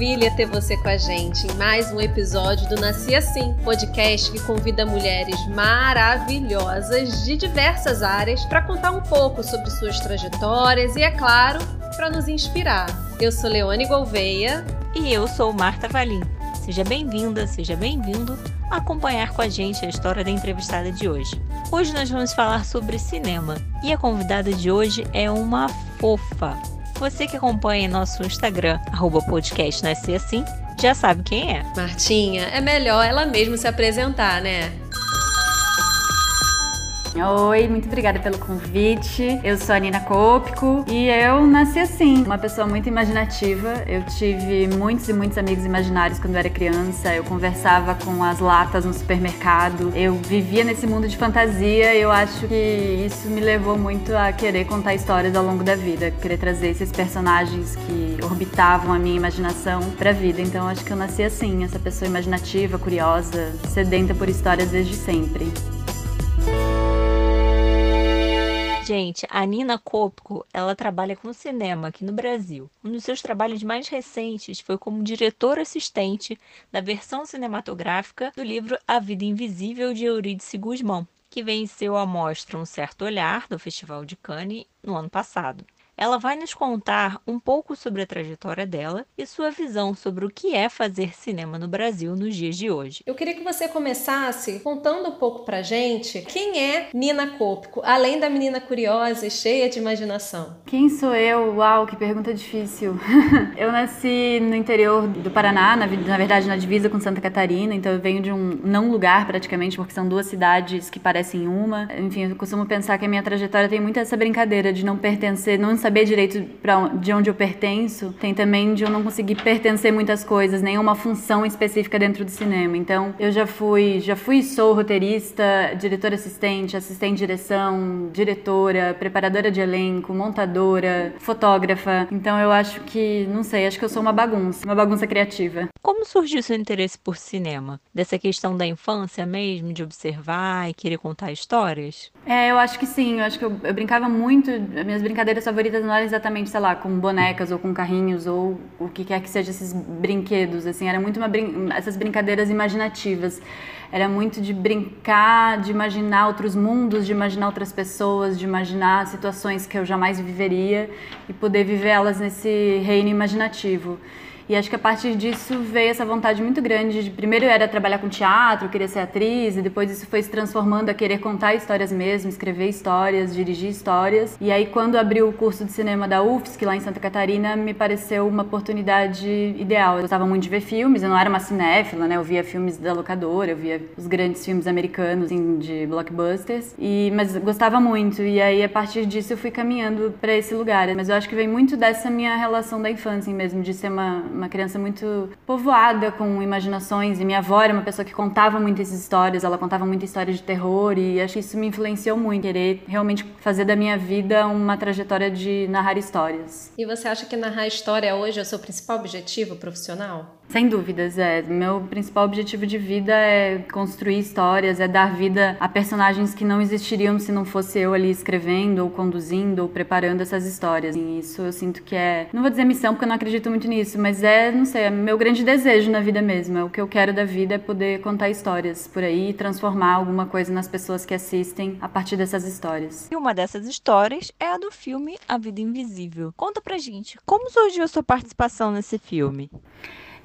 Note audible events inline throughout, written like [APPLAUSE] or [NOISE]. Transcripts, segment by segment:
maravilha ter você com a gente em mais um episódio do Nasci Assim, podcast que convida mulheres maravilhosas de diversas áreas para contar um pouco sobre suas trajetórias e, é claro, para nos inspirar. Eu sou Leone Gouveia. E eu sou Marta Valim. Seja bem-vinda, seja bem-vindo a acompanhar com a gente a história da entrevistada de hoje. Hoje nós vamos falar sobre cinema e a convidada de hoje é uma fofa. Você que acompanha nosso Instagram, arroba podcast Assim, já sabe quem é. Martinha, é melhor ela mesma se apresentar, né? Oi, muito obrigada pelo convite. Eu sou a Nina Cópico e eu nasci assim, uma pessoa muito imaginativa. Eu tive muitos e muitos amigos imaginários quando eu era criança. Eu conversava com as latas no supermercado. Eu vivia nesse mundo de fantasia e eu acho que isso me levou muito a querer contar histórias ao longo da vida, querer trazer esses personagens que orbitavam a minha imaginação para a vida. Então acho que eu nasci assim, essa pessoa imaginativa, curiosa, sedenta por histórias desde sempre. Gente, a Nina Kopko, ela trabalha com cinema aqui no Brasil. Um dos seus trabalhos mais recentes foi como diretora assistente da versão cinematográfica do livro A Vida Invisível de Eurídice Guzmão, que venceu a mostra Um Certo Olhar do Festival de Cannes no ano passado. Ela vai nos contar um pouco sobre a trajetória dela e sua visão sobre o que é fazer cinema no Brasil nos dias de hoje. Eu queria que você começasse contando um pouco pra gente quem é Nina Copco, além da menina curiosa e cheia de imaginação. Quem sou eu? Uau, que pergunta difícil. [LAUGHS] eu nasci no interior do Paraná, na, na verdade na divisa com Santa Catarina, então eu venho de um não lugar praticamente, porque são duas cidades que parecem uma. Enfim, eu costumo pensar que a minha trajetória tem muito essa brincadeira de não pertencer, não saber saber direito pra, de onde eu pertenço, tem também de eu não conseguir pertencer muitas coisas, nem uma função específica dentro do cinema. Então, eu já fui, já fui sou roteirista, diretora assistente, assistente de direção, diretora, preparadora de elenco, montadora, fotógrafa. Então, eu acho que, não sei, acho que eu sou uma bagunça, uma bagunça criativa. Como surgiu seu interesse por cinema? Dessa questão da infância mesmo, de observar e querer contar histórias? É, eu acho que sim. Eu acho que eu, eu brincava muito. Minhas brincadeiras favoritas não eram exatamente, sei lá, com bonecas ou com carrinhos ou o que quer que seja esses brinquedos. Assim, era muito uma brin essas brincadeiras imaginativas. Era muito de brincar, de imaginar outros mundos, de imaginar outras pessoas, de imaginar situações que eu jamais viveria e poder vivê-las nesse reino imaginativo. E acho que a partir disso veio essa vontade muito grande de primeiro era trabalhar com teatro, querer ser atriz, e depois isso foi se transformando a querer contar histórias mesmo, escrever histórias, dirigir histórias. E aí quando abriu o curso de cinema da UFSC lá em Santa Catarina, me pareceu uma oportunidade ideal. Eu gostava muito de ver filmes, eu não era uma cinéfila, né? Eu via filmes da locadora, eu via os grandes filmes americanos assim, de blockbusters, e mas gostava muito. E aí a partir disso eu fui caminhando para esse lugar. Mas eu acho que vem muito dessa minha relação da infância mesmo, de ser uma uma criança muito povoada com imaginações. E minha avó era uma pessoa que contava muitas histórias, ela contava muita história de terror. E acho que isso me influenciou muito, querer realmente fazer da minha vida uma trajetória de narrar histórias. E você acha que narrar história hoje é o seu principal objetivo profissional? Sem dúvidas, é. Meu principal objetivo de vida é construir histórias, é dar vida a personagens que não existiriam se não fosse eu ali escrevendo, ou conduzindo, ou preparando essas histórias. E isso eu sinto que é. Não vou dizer missão, porque eu não acredito muito nisso, mas é, não sei, é meu grande desejo na vida mesmo. É o que eu quero da vida é poder contar histórias por aí e transformar alguma coisa nas pessoas que assistem a partir dessas histórias. E uma dessas histórias é a do filme A Vida Invisível. Conta pra gente, como surgiu a sua participação nesse filme?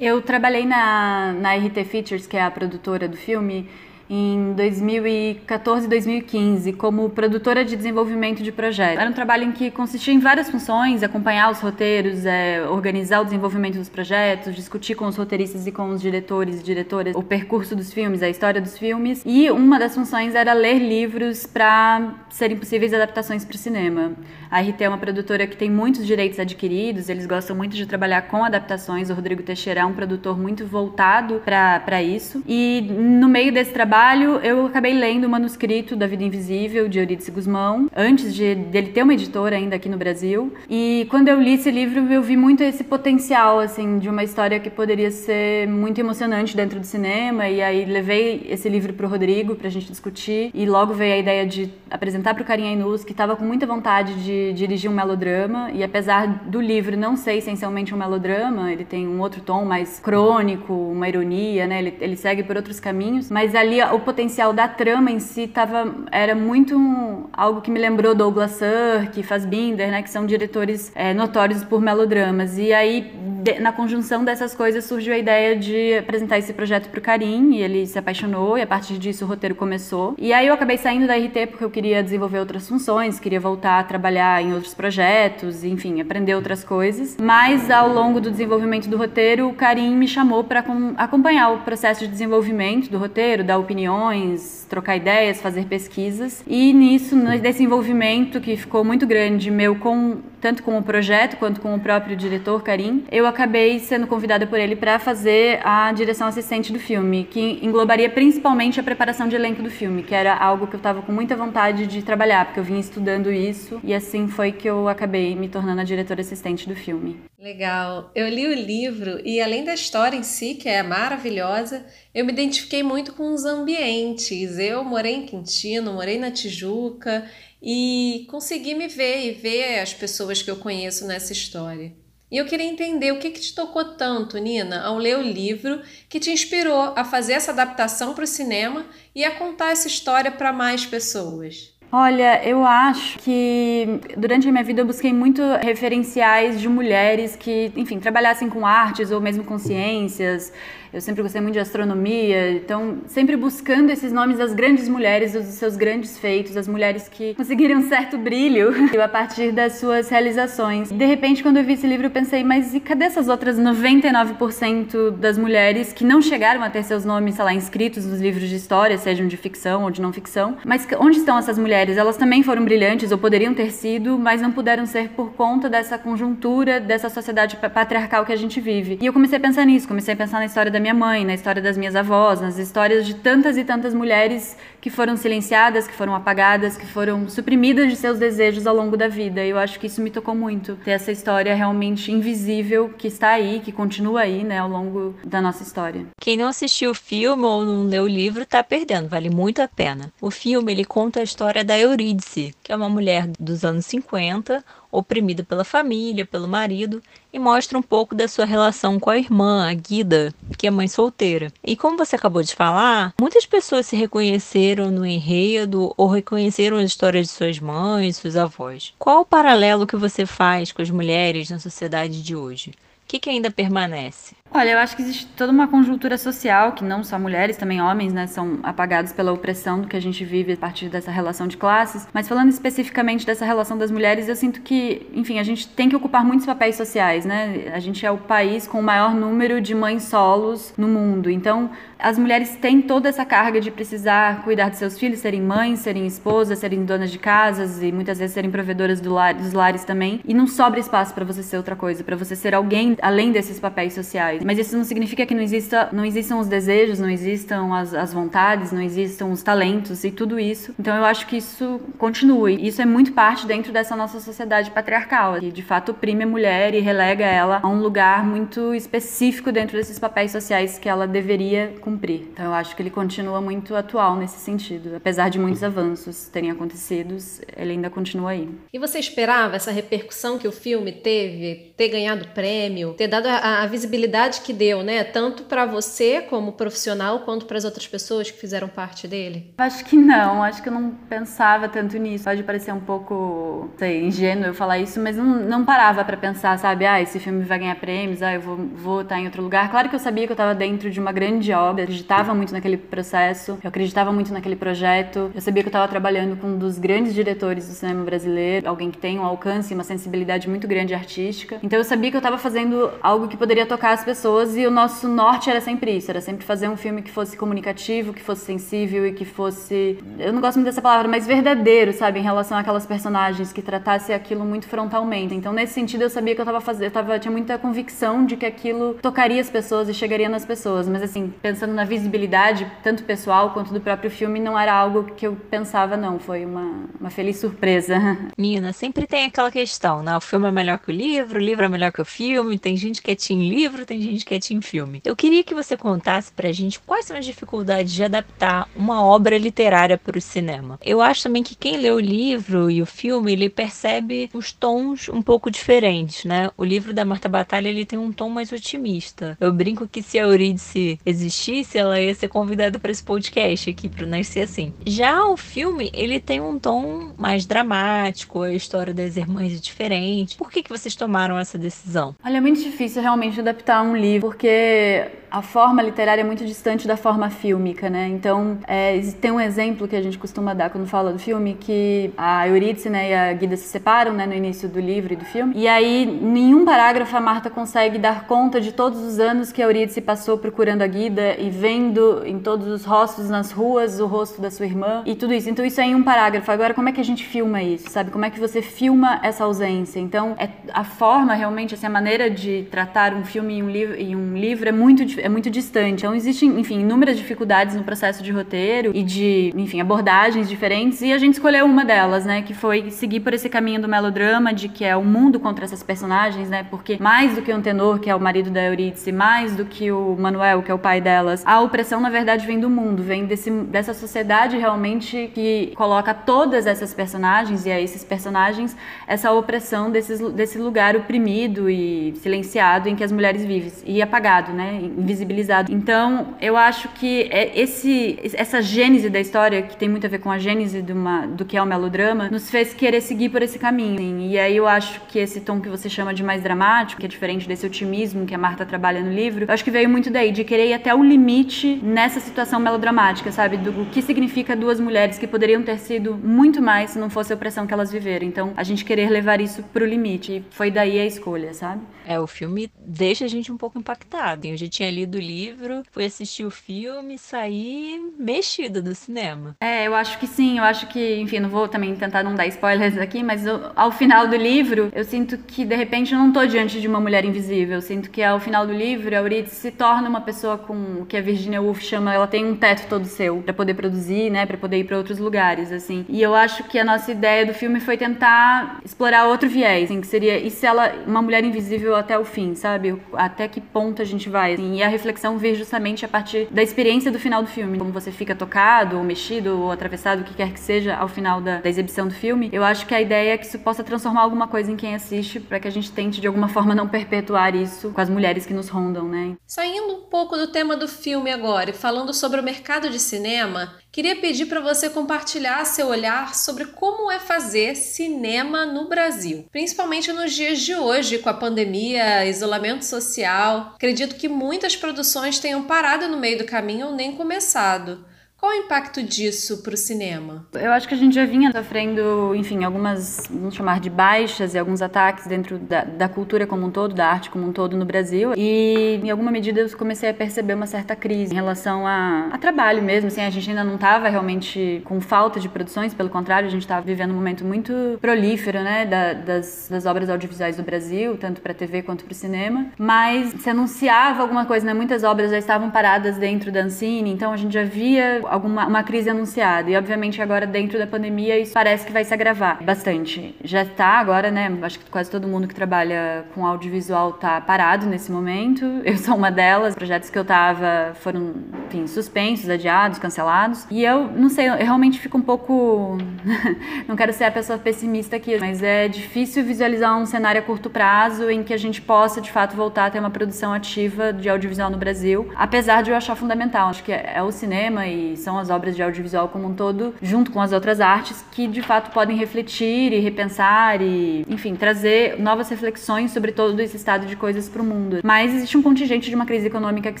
Eu trabalhei na, na RT Features, que é a produtora do filme, em 2014 e 2015 como produtora de desenvolvimento de projetos. Era um trabalho em que consistia em várias funções, acompanhar os roteiros, é, organizar o desenvolvimento dos projetos, discutir com os roteiristas e com os diretores e diretoras o percurso dos filmes, a história dos filmes. E uma das funções era ler livros para serem possíveis adaptações para o cinema. A RT é uma produtora que tem muitos direitos adquiridos, eles gostam muito de trabalhar com adaptações. O Rodrigo Teixeira é um produtor muito voltado para isso. E no meio desse trabalho, trabalho, eu acabei lendo o manuscrito da Vida Invisível, de Eurídice Guzmão, antes de dele ter uma editora ainda aqui no Brasil. E quando eu li esse livro, eu vi muito esse potencial, assim, de uma história que poderia ser muito emocionante dentro do cinema. E aí levei esse livro pro Rodrigo pra gente discutir. E logo veio a ideia de apresentar pro Carinha Inus, que estava com muita vontade de dirigir um melodrama. E apesar do livro não ser essencialmente um melodrama, ele tem um outro tom mais crônico, uma ironia, né? Ele, ele segue por outros caminhos. Mas ali o potencial da trama em si tava, era muito um, algo que me lembrou Douglas Sirk, Fassbinder, né? Que são diretores é, notórios por melodramas. E aí, de, na conjunção dessas coisas, surgiu a ideia de apresentar esse projeto pro Karim. E ele se apaixonou e a partir disso o roteiro começou. E aí eu acabei saindo da RT porque eu queria desenvolver outras funções, queria voltar a trabalhar em outros projetos, enfim, aprender outras coisas. Mas ao longo do desenvolvimento do roteiro, o Karim me chamou para acompanhar o processo de desenvolvimento do roteiro, dar opiniões, trocar ideias, fazer pesquisas. E nisso, nesse envolvimento que ficou muito grande meu com tanto com o projeto quanto com o próprio diretor Karim, eu acabei sendo convidada por ele para fazer a direção assistente do filme, que englobaria principalmente a preparação de elenco do filme, que era algo que eu estava com muita vontade de trabalhar, porque eu vinha estudando isso e assim foi que eu acabei me tornando a diretora assistente do filme. Legal. Eu li o livro e além da história em si, que é maravilhosa, eu me identifiquei muito com os ambientes. Eu morei em Quintino, morei na Tijuca e consegui me ver e ver as pessoas que eu conheço nessa história. E eu queria entender o que, que te tocou tanto, Nina, ao ler o livro, que te inspirou a fazer essa adaptação para o cinema e a contar essa história para mais pessoas. Olha, eu acho que durante a minha vida eu busquei muito referenciais de mulheres que, enfim, trabalhassem com artes ou mesmo com ciências eu sempre gostei muito de astronomia, então sempre buscando esses nomes das grandes mulheres, dos seus grandes feitos, as mulheres que conseguiram um certo brilho [LAUGHS] a partir das suas realizações. De repente, quando eu vi esse livro, eu pensei, mas e cadê essas outras 99% das mulheres que não chegaram a ter seus nomes, sei lá, inscritos nos livros de história, sejam de ficção ou de não ficção? Mas onde estão essas mulheres? Elas também foram brilhantes ou poderiam ter sido, mas não puderam ser por conta dessa conjuntura, dessa sociedade patriarcal que a gente vive. E eu comecei a pensar nisso, comecei a pensar na história da minha mãe, na história das minhas avós, nas histórias de tantas e tantas mulheres que foram silenciadas, que foram apagadas, que foram suprimidas de seus desejos ao longo da vida. E eu acho que isso me tocou muito, ter essa história realmente invisível que está aí, que continua aí, né, ao longo da nossa história. Quem não assistiu o filme ou não leu o livro está perdendo, vale muito a pena. O filme ele conta a história da Eurídice, que é uma mulher dos anos 50, oprimida pela família, pelo marido, e mostra um pouco da sua relação com a irmã, a Guida, que é mãe solteira. E como você acabou de falar, muitas pessoas se reconheceram no enredo ou reconheceram as histórias de suas mães, suas avós. Qual o paralelo que você faz com as mulheres na sociedade de hoje? O que, que ainda permanece? Olha, eu acho que existe toda uma conjuntura social que não só mulheres, também homens, né, são apagados pela opressão que a gente vive a partir dessa relação de classes. Mas falando especificamente dessa relação das mulheres, eu sinto que, enfim, a gente tem que ocupar muitos papéis sociais, né? A gente é o país com o maior número de mães solos no mundo. Então, as mulheres têm toda essa carga de precisar cuidar de seus filhos, serem mães, serem esposas, serem donas de casas e muitas vezes serem provedoras do lar, dos lares também. E não sobra espaço para você ser outra coisa, para você ser alguém além desses papéis sociais. Mas isso não significa que não, exista, não existam os desejos, não existam as, as vontades, não existam os talentos e tudo isso. Então eu acho que isso continua. E isso é muito parte dentro dessa nossa sociedade patriarcal, que de fato oprime a mulher e relega ela a um lugar muito específico dentro desses papéis sociais que ela deveria cumprir. Então eu acho que ele continua muito atual nesse sentido. Apesar de muitos avanços terem acontecido, ele ainda continua aí. E você esperava essa repercussão que o filme teve, ter ganhado prêmio, ter dado a, a visibilidade que deu, né? Tanto para você como profissional, quanto para as outras pessoas que fizeram parte dele? Acho que não, acho que eu não pensava tanto nisso. Pode parecer um pouco, sei, ingênuo eu falar isso, mas não, não parava para pensar, sabe? Ah, esse filme vai ganhar prêmios, ah, eu vou, vou estar em outro lugar. Claro que eu sabia que eu estava dentro de uma grande obra, acreditava muito naquele processo, eu acreditava muito naquele projeto, eu sabia que eu estava trabalhando com um dos grandes diretores do cinema brasileiro, alguém que tem um alcance e uma sensibilidade muito grande artística. Então eu sabia que eu estava fazendo algo que poderia tocar as pessoas pessoas e o nosso norte era sempre isso, era sempre fazer um filme que fosse comunicativo, que fosse sensível e que fosse, eu não gosto muito dessa palavra, mas verdadeiro, sabe, em relação àquelas personagens que tratasse aquilo muito frontalmente. Então, nesse sentido, eu sabia que eu tava fazendo, eu tava, tinha muita convicção de que aquilo tocaria as pessoas e chegaria nas pessoas, mas assim, pensando na visibilidade, tanto pessoal quanto do próprio filme, não era algo que eu pensava, não, foi uma, uma feliz surpresa. [LAUGHS] Nina, sempre tem aquela questão, né? O filme é melhor que o livro, o livro é melhor que o filme, tem gente que é team livro, tem gente que é team filme. Eu queria que você contasse pra gente quais são as dificuldades de adaptar uma obra literária para o cinema. Eu acho também que quem lê o livro e o filme, ele percebe os tons um pouco diferentes, né? O livro da Marta Batalha, ele tem um tom mais otimista. Eu brinco que se a Eurídice existisse, ela ia ser convidada para esse podcast aqui, para Nascer Assim. Já o filme, ele tem um tom mais dramático, a história das irmãs é diferente. Por que, que vocês tomaram essa decisão? Olha, é muito difícil realmente adaptar um livro, porque a forma literária é muito distante da forma fílmica, né? Então, é, tem um exemplo que a gente costuma dar quando fala do filme, que a Eurídice né, e a Guida se separam né, no início do livro e do filme, e aí, nenhum parágrafo a Marta consegue dar conta de todos os anos que a Eurídice passou procurando a Guida e vendo em todos os rostos nas ruas o rosto da sua irmã e tudo isso. Então, isso é em um parágrafo. Agora, como é que a gente filma isso, sabe? Como é que você filma essa ausência? Então, é, a forma, realmente, assim, a maneira de tratar um filme e um livro, e um livro é muito é muito distante. Então existem, enfim, inúmeras dificuldades no processo de roteiro e de, enfim, abordagens diferentes e a gente escolheu uma delas, né, que foi seguir por esse caminho do melodrama, de que é o mundo contra essas personagens, né, porque mais do que um tenor, que é o marido da Eurídice, mais do que o Manuel, que é o pai delas, a opressão na verdade vem do mundo, vem desse, dessa sociedade realmente que coloca todas essas personagens e a esses personagens essa opressão desses, desse lugar oprimido e silenciado em que as mulheres vivem e apagado, né, invisibilizado. Então, eu acho que é esse, essa gênese da história, que tem muito a ver com a gênese uma, do que é o melodrama, nos fez querer seguir por esse caminho. Assim. E aí eu acho que esse tom que você chama de mais dramático, que é diferente desse otimismo que a Marta trabalha no livro, eu acho que veio muito daí, de querer ir até o limite nessa situação melodramática, sabe? Do que significa duas mulheres que poderiam ter sido muito mais se não fosse a opressão que elas viveram. Então, a gente querer levar isso pro limite. E foi daí a escolha, sabe? É, o filme deixa a gente um pouco impactado. Eu já tinha lido o livro, fui assistir o filme saí mexida do cinema. É, eu acho que sim, eu acho que, enfim, não vou também tentar não dar spoilers aqui, mas eu, ao final do livro, eu sinto que de repente eu não tô diante de uma mulher invisível. Eu sinto que ao final do livro, a Eurídice se torna uma pessoa com o que a Virginia Woolf chama, ela tem um teto todo seu para poder produzir, né, para poder ir para outros lugares, assim. E eu acho que a nossa ideia do filme foi tentar explorar outro viés, assim, que seria e se ela uma mulher invisível até o fim, sabe? Até que ponto a gente vai? Assim, e a reflexão vir justamente a partir da experiência do final do filme. Como você fica tocado, ou mexido, ou atravessado, o que quer que seja, ao final da, da exibição do filme. Eu acho que a ideia é que isso possa transformar alguma coisa em quem assiste, para que a gente tente, de alguma forma, não perpetuar isso com as mulheres que nos rondam, né? Saindo um pouco do tema do filme agora e falando sobre o mercado de cinema, queria pedir para você compartilhar seu olhar sobre como é fazer cinema no Brasil, principalmente nos dias de hoje, com a pandemia, isolamento social. Acredito que muitas produções tenham parado no meio do caminho ou nem começado. Qual o impacto disso para o cinema? Eu acho que a gente já vinha sofrendo, enfim, algumas, vamos chamar de baixas e alguns ataques dentro da, da, cultura como um todo, da arte como um todo no Brasil. E, em alguma medida, eu comecei a perceber uma certa crise em relação a, a trabalho mesmo. Assim, a gente ainda não estava realmente com falta de produções, pelo contrário, a gente estava vivendo um momento muito prolífero, né, da, das, das obras audiovisuais do Brasil, tanto para TV quanto para o cinema. Mas se anunciava alguma coisa, né? Muitas obras já estavam paradas dentro da Ancine, então a gente já via alguma uma crise anunciada. E obviamente agora dentro da pandemia isso parece que vai se agravar bastante. Já está agora, né? Acho que quase todo mundo que trabalha com audiovisual tá parado nesse momento. [LAUGHS] Eu sou uma delas. Projetos que eu tava foram, enfim, suspensos, adiados, cancelados. E eu não sei, eu realmente fico um pouco [LAUGHS] não quero ser a pessoa pessimista aqui, mas é difícil visualizar um cenário a curto prazo em que a gente possa de fato voltar a ter uma produção ativa de audiovisual no Brasil, apesar de eu achar fundamental. Acho que é o cinema e são as obras de audiovisual como um todo, junto com as outras artes, que de fato podem refletir e repensar e, enfim, trazer novas reflexões sobre todo esse estado de coisas para o mundo. Mas existe um contingente de uma crise econômica que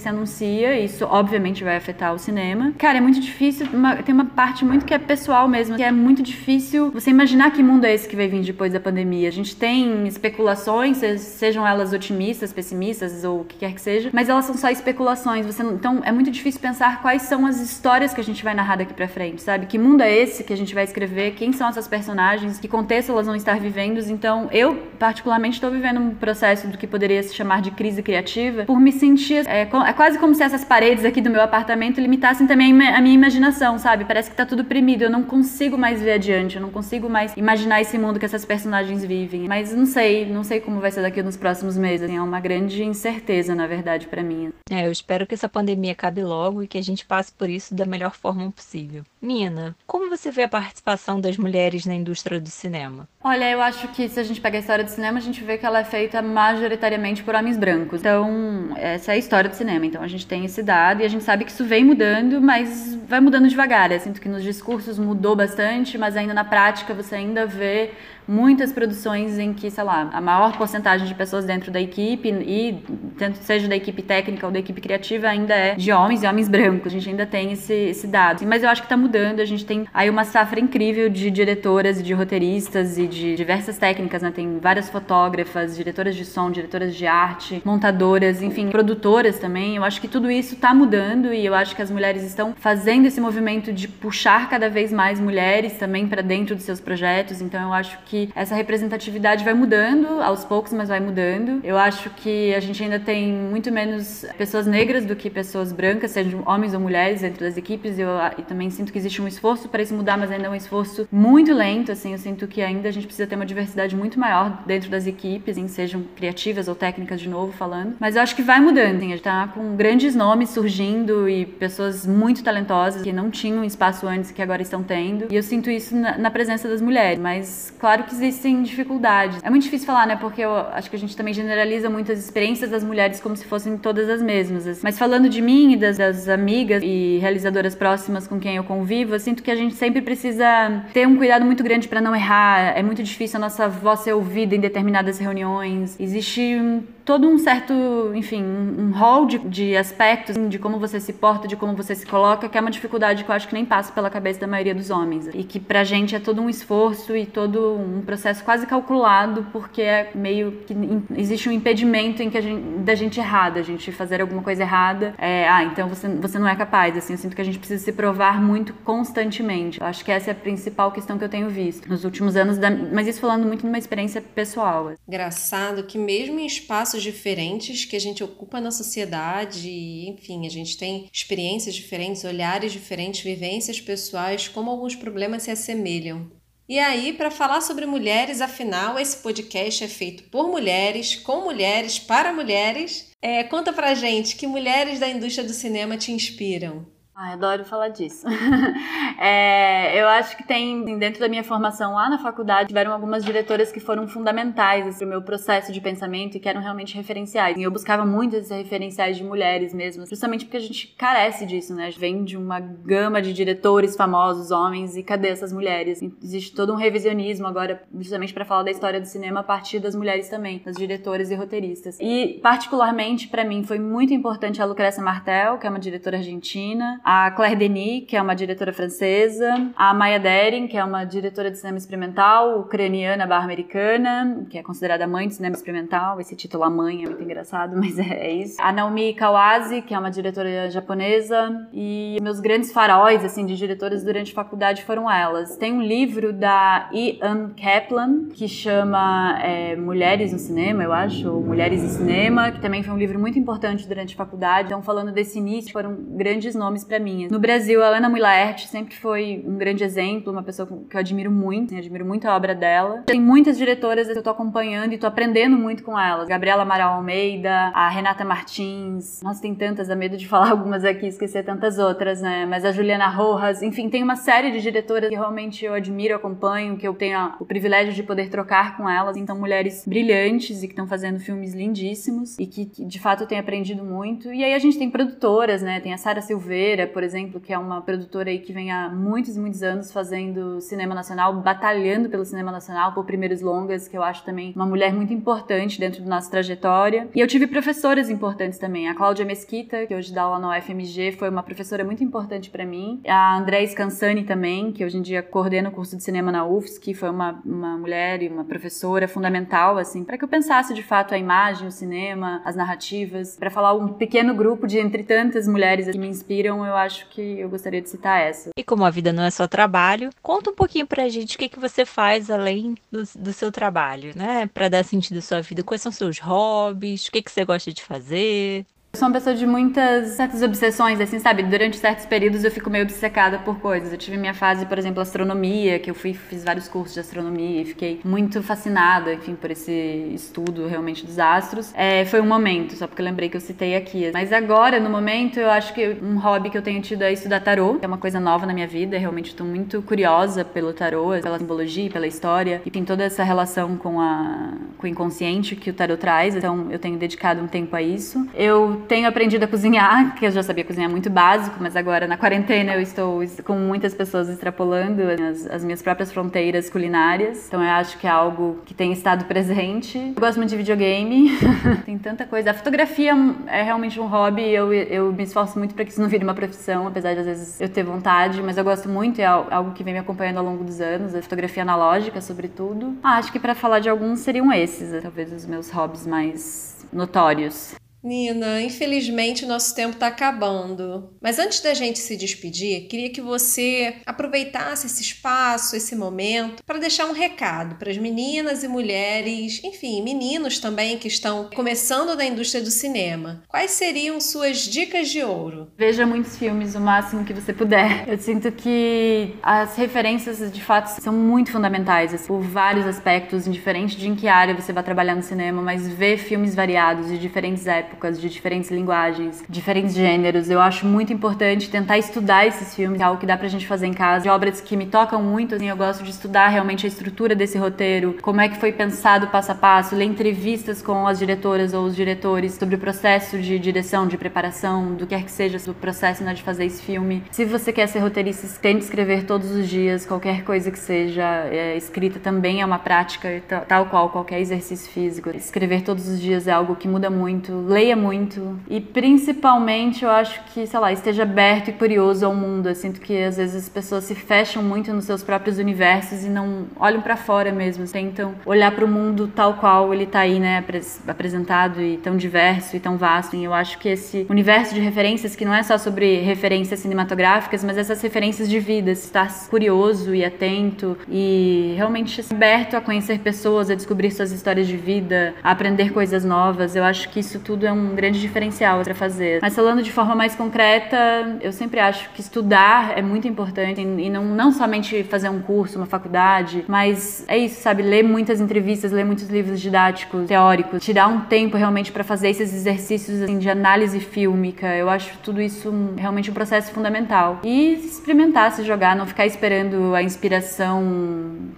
se anuncia, e isso obviamente vai afetar o cinema. Cara, é muito difícil, uma, tem uma parte muito que é pessoal mesmo, que é muito difícil você imaginar que mundo é esse que vai vir depois da pandemia. A gente tem especulações, sejam elas otimistas, pessimistas ou o que quer que seja, mas elas são só especulações. Não, então é muito difícil pensar quais são as histórias que a gente vai narrar daqui para frente, sabe? Que mundo é esse que a gente vai escrever? Quem são essas personagens? Que contexto elas vão estar vivendo? Então, eu particularmente estou vivendo um processo do que poderia se chamar de crise criativa por me sentir é, é quase como se essas paredes aqui do meu apartamento limitassem também a minha imaginação, sabe? Parece que tá tudo oprimido. Eu não consigo mais ver adiante. Eu não consigo mais imaginar esse mundo que essas personagens vivem. Mas não sei, não sei como vai ser daqui nos próximos meses. É uma grande incerteza, na verdade, para mim. É, eu espero que essa pandemia acabe logo e que a gente passe por isso da melhor forma possível. Mina, como você vê a participação das mulheres na indústria do cinema? Olha, eu acho que se a gente pega a história do cinema, a gente vê que ela é feita majoritariamente por homens brancos. Então, essa é a história do cinema. Então, a gente tem esse dado e a gente sabe que isso vem mudando, mas vai mudando devagar. Eu sinto que nos discursos mudou bastante, mas ainda na prática você ainda vê muitas produções em que, sei lá, a maior porcentagem de pessoas dentro da equipe e tanto seja da equipe técnica ou da equipe criativa ainda é de homens e homens brancos. A gente ainda tem esse, esse dado. Mas eu acho que está mudando. A gente tem aí uma safra incrível de diretoras e de roteiristas e de diversas técnicas, né? Tem várias fotógrafas, diretoras de som, diretoras de arte, montadoras, enfim, produtoras também. Eu acho que tudo isso está mudando e eu acho que as mulheres estão fazendo esse movimento de puxar cada vez mais mulheres também para dentro dos seus projetos. Então eu acho que que essa representatividade vai mudando aos poucos, mas vai mudando. Eu acho que a gente ainda tem muito menos pessoas negras do que pessoas brancas, sejam homens ou mulheres dentro das equipes. Eu e também sinto que existe um esforço para isso mudar, mas ainda é um esforço muito lento. Assim, eu sinto que ainda a gente precisa ter uma diversidade muito maior dentro das equipes, em sejam criativas ou técnicas de novo falando. Mas eu acho que vai mudando. Assim, a gente tá com grandes nomes surgindo e pessoas muito talentosas que não tinham espaço antes que agora estão tendo. E eu sinto isso na, na presença das mulheres. Mas claro claro que existem dificuldades. É muito difícil falar, né? Porque eu acho que a gente também generaliza muitas experiências das mulheres como se fossem todas as mesmas. Mas falando de mim e das, das amigas e realizadoras próximas com quem eu convivo, eu sinto que a gente sempre precisa ter um cuidado muito grande para não errar. É muito difícil a nossa voz ser ouvida em determinadas reuniões. Existe todo um certo, enfim, um rol de, de aspectos de como você se porta, de como você se coloca, que é uma dificuldade que eu acho que nem passa pela cabeça da maioria dos homens. E que pra gente é todo um esforço e todo um processo quase calculado, porque é meio que existe um impedimento em que a gente, da gente errada, a gente fazer alguma coisa errada. É, ah, então você, você não é capaz. Assim, eu sinto que a gente precisa se provar muito constantemente. Eu acho que essa é a principal questão que eu tenho visto nos últimos anos, da, mas isso falando muito numa experiência pessoal. Engraçado que mesmo em espaços espaços diferentes que a gente ocupa na sociedade, enfim, a gente tem experiências diferentes, olhares diferentes, vivências pessoais, como alguns problemas se assemelham. E aí, para falar sobre mulheres, afinal, esse podcast é feito por mulheres, com mulheres, para mulheres. É, conta pra gente que mulheres da indústria do cinema te inspiram. Ai, adoro falar disso. [LAUGHS] é, eu acho que tem, assim, dentro da minha formação lá na faculdade, tiveram algumas diretoras que foram fundamentais assim, para o meu processo de pensamento e que eram realmente referenciais. E eu buscava muito esses referenciais de mulheres mesmo, justamente porque a gente carece disso, né? A gente vem de uma gama de diretores famosos, homens, e cadê essas mulheres? Existe todo um revisionismo agora, justamente para falar da história do cinema a partir das mulheres também, das diretoras e roteiristas. E, particularmente, para mim, foi muito importante a Lucrécia Martel, que é uma diretora argentina Claire Denis, que é uma diretora francesa, a Maya Dering, que é uma diretora de cinema experimental ucraniana barra americana, que é considerada mãe de cinema experimental. Esse título, a mãe, é muito engraçado, [LAUGHS] mas é, isso. A Naomi Kawase, que é uma diretora japonesa. E meus grandes faróis, assim, de diretoras durante a faculdade foram elas. Tem um livro da Ian Kaplan, que chama é, Mulheres no Cinema, eu acho, ou Mulheres no Cinema, que também foi um livro muito importante durante a faculdade. Então, falando desse início, foram grandes nomes para mim. No Brasil, a Ana Mulaert sempre foi um grande exemplo, uma pessoa que eu admiro muito, admiro muito a obra dela. Tem muitas diretoras que eu tô acompanhando e tô aprendendo muito com elas. Gabriela Amaral Almeida, a Renata Martins. Nossa, tem tantas, a medo de [LAUGHS] falar algumas aqui, esquecer tantas outras, né? Mas a Juliana Rojas, enfim, tem uma série de diretoras que realmente eu admiro, acompanho, que eu tenho o privilégio de poder trocar com elas. Então, mulheres brilhantes e que estão fazendo filmes lindíssimos e que, que de fato eu tenho aprendido muito. E aí a gente tem produtoras, né? Tem a Sara Silveira, Brasileira, por exemplo, que é uma produtora aí que vem há muitos muitos anos fazendo cinema nacional, batalhando pelo cinema nacional, por primeiros longas, que eu acho também uma mulher muito importante dentro da nossa trajetória. E eu tive professoras importantes também. A Cláudia Mesquita, que hoje dá aula no UFMG, foi uma professora muito importante para mim. A André Scansani também, que hoje em dia coordena o curso de cinema na UFSC, foi uma, uma mulher e uma professora fundamental, assim, para que eu pensasse de fato a imagem, o cinema, as narrativas. Para falar um pequeno grupo de entre tantas mulheres que me inspiram, eu acho que eu gostaria de citar essa. E como a vida não é só trabalho, conta um pouquinho pra gente o que, que você faz além do, do seu trabalho, né? Para dar sentido à sua vida. Quais são seus hobbies? O que, que você gosta de fazer? Eu sou uma pessoa de muitas certas obsessões, assim, sabe? Durante certos períodos eu fico meio obcecada por coisas. Eu tive minha fase, por exemplo, astronomia, que eu fui fiz vários cursos de astronomia e fiquei muito fascinada, enfim, por esse estudo realmente dos astros. É, foi um momento, só porque eu lembrei que eu citei aqui. Mas agora, no momento, eu acho que um hobby que eu tenho tido é estudar tarô, é uma coisa nova na minha vida. Realmente estou muito curiosa pelo tarô, pela simbologia, pela história e tem toda essa relação com a com o inconsciente que o tarô traz. Então, eu tenho dedicado um tempo a isso. Eu tenho aprendido a cozinhar, [LAUGHS] que eu já sabia cozinhar muito básico, mas agora na quarentena eu estou com muitas pessoas extrapolando as, as minhas próprias fronteiras culinárias. Então eu acho que é algo que tem estado presente. Eu gosto muito de videogame, [LAUGHS] tem tanta coisa. A fotografia é realmente um hobby, eu, eu me esforço muito para que isso não vire uma profissão, apesar de às vezes eu ter vontade, mas eu gosto muito, é algo que vem me acompanhando ao longo dos anos, a fotografia analógica, sobretudo. Ah, acho que para falar de alguns seriam esses, talvez os meus hobbies mais notórios. Nina, infelizmente nosso tempo está acabando. Mas antes da gente se despedir, queria que você aproveitasse esse espaço, esse momento, para deixar um recado para as meninas e mulheres, enfim, meninos também que estão começando na indústria do cinema. Quais seriam suas dicas de ouro? Veja muitos filmes o máximo que você puder. Eu sinto que as referências de fato são muito fundamentais, assim, por vários aspectos, indiferente de em que área você vai trabalhar no cinema, mas ver filmes variados de diferentes épocas épocas, de diferentes linguagens, diferentes gêneros. Eu acho muito importante tentar estudar esses filmes, é algo que dá pra gente fazer em casa. De obras que me tocam muito, assim, eu gosto de estudar realmente a estrutura desse roteiro, como é que foi pensado passo a passo, ler entrevistas com as diretoras ou os diretores sobre o processo de direção, de preparação, do que quer que seja do processo né, de fazer esse filme. Se você quer ser roteirista, tente escrever todos os dias, qualquer coisa que seja é, escrita também é uma prática, tal qual qualquer exercício físico. Escrever todos os dias é algo que muda muito. Leia muito e principalmente eu acho que, sei lá, esteja aberto e curioso ao mundo. Eu sinto que às vezes as pessoas se fecham muito nos seus próprios universos e não olham para fora mesmo, tentam olhar para o mundo tal qual ele tá aí, né, apresentado e tão diverso e tão vasto. E eu acho que esse universo de referências que não é só sobre referências cinematográficas, mas essas referências de vida, estar curioso e atento e realmente aberto a conhecer pessoas, a descobrir suas histórias de vida, a aprender coisas novas. Eu acho que isso tudo é um grande diferencial para fazer. Mas falando de forma mais concreta, eu sempre acho que estudar é muito importante e não, não somente fazer um curso, uma faculdade, mas é isso, sabe? Ler muitas entrevistas, ler muitos livros didáticos, teóricos, tirar um tempo realmente para fazer esses exercícios assim, de análise fílmica. Eu acho tudo isso realmente um processo fundamental. E experimentar se jogar, não ficar esperando a inspiração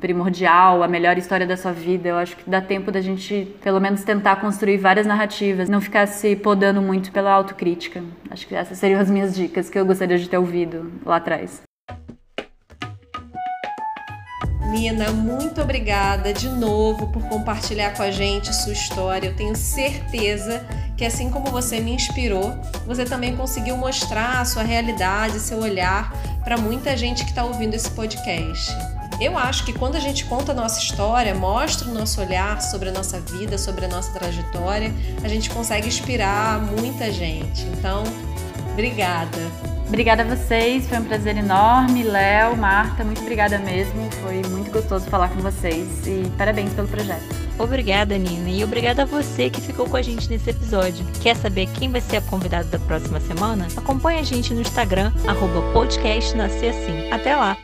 primordial, a melhor história da sua vida. Eu acho que dá tempo da gente, pelo menos, tentar construir várias narrativas, não ficar se podando muito pela autocrítica. Acho que essas seriam as minhas dicas que eu gostaria de ter ouvido lá atrás. Nina, muito obrigada de novo por compartilhar com a gente sua história. Eu tenho certeza que, assim como você me inspirou, você também conseguiu mostrar a sua realidade, seu olhar para muita gente que está ouvindo esse podcast. Eu acho que quando a gente conta a nossa história, mostra o nosso olhar sobre a nossa vida, sobre a nossa trajetória, a gente consegue inspirar muita gente. Então, obrigada. Obrigada a vocês, foi um prazer enorme. Léo, Marta, muito obrigada mesmo. Foi muito gostoso falar com vocês e parabéns pelo projeto. Obrigada, Nina, e obrigada a você que ficou com a gente nesse episódio. Quer saber quem vai ser a convidada da próxima semana? Acompanhe a gente no Instagram, arroba podcast Nascer Assim. Até lá!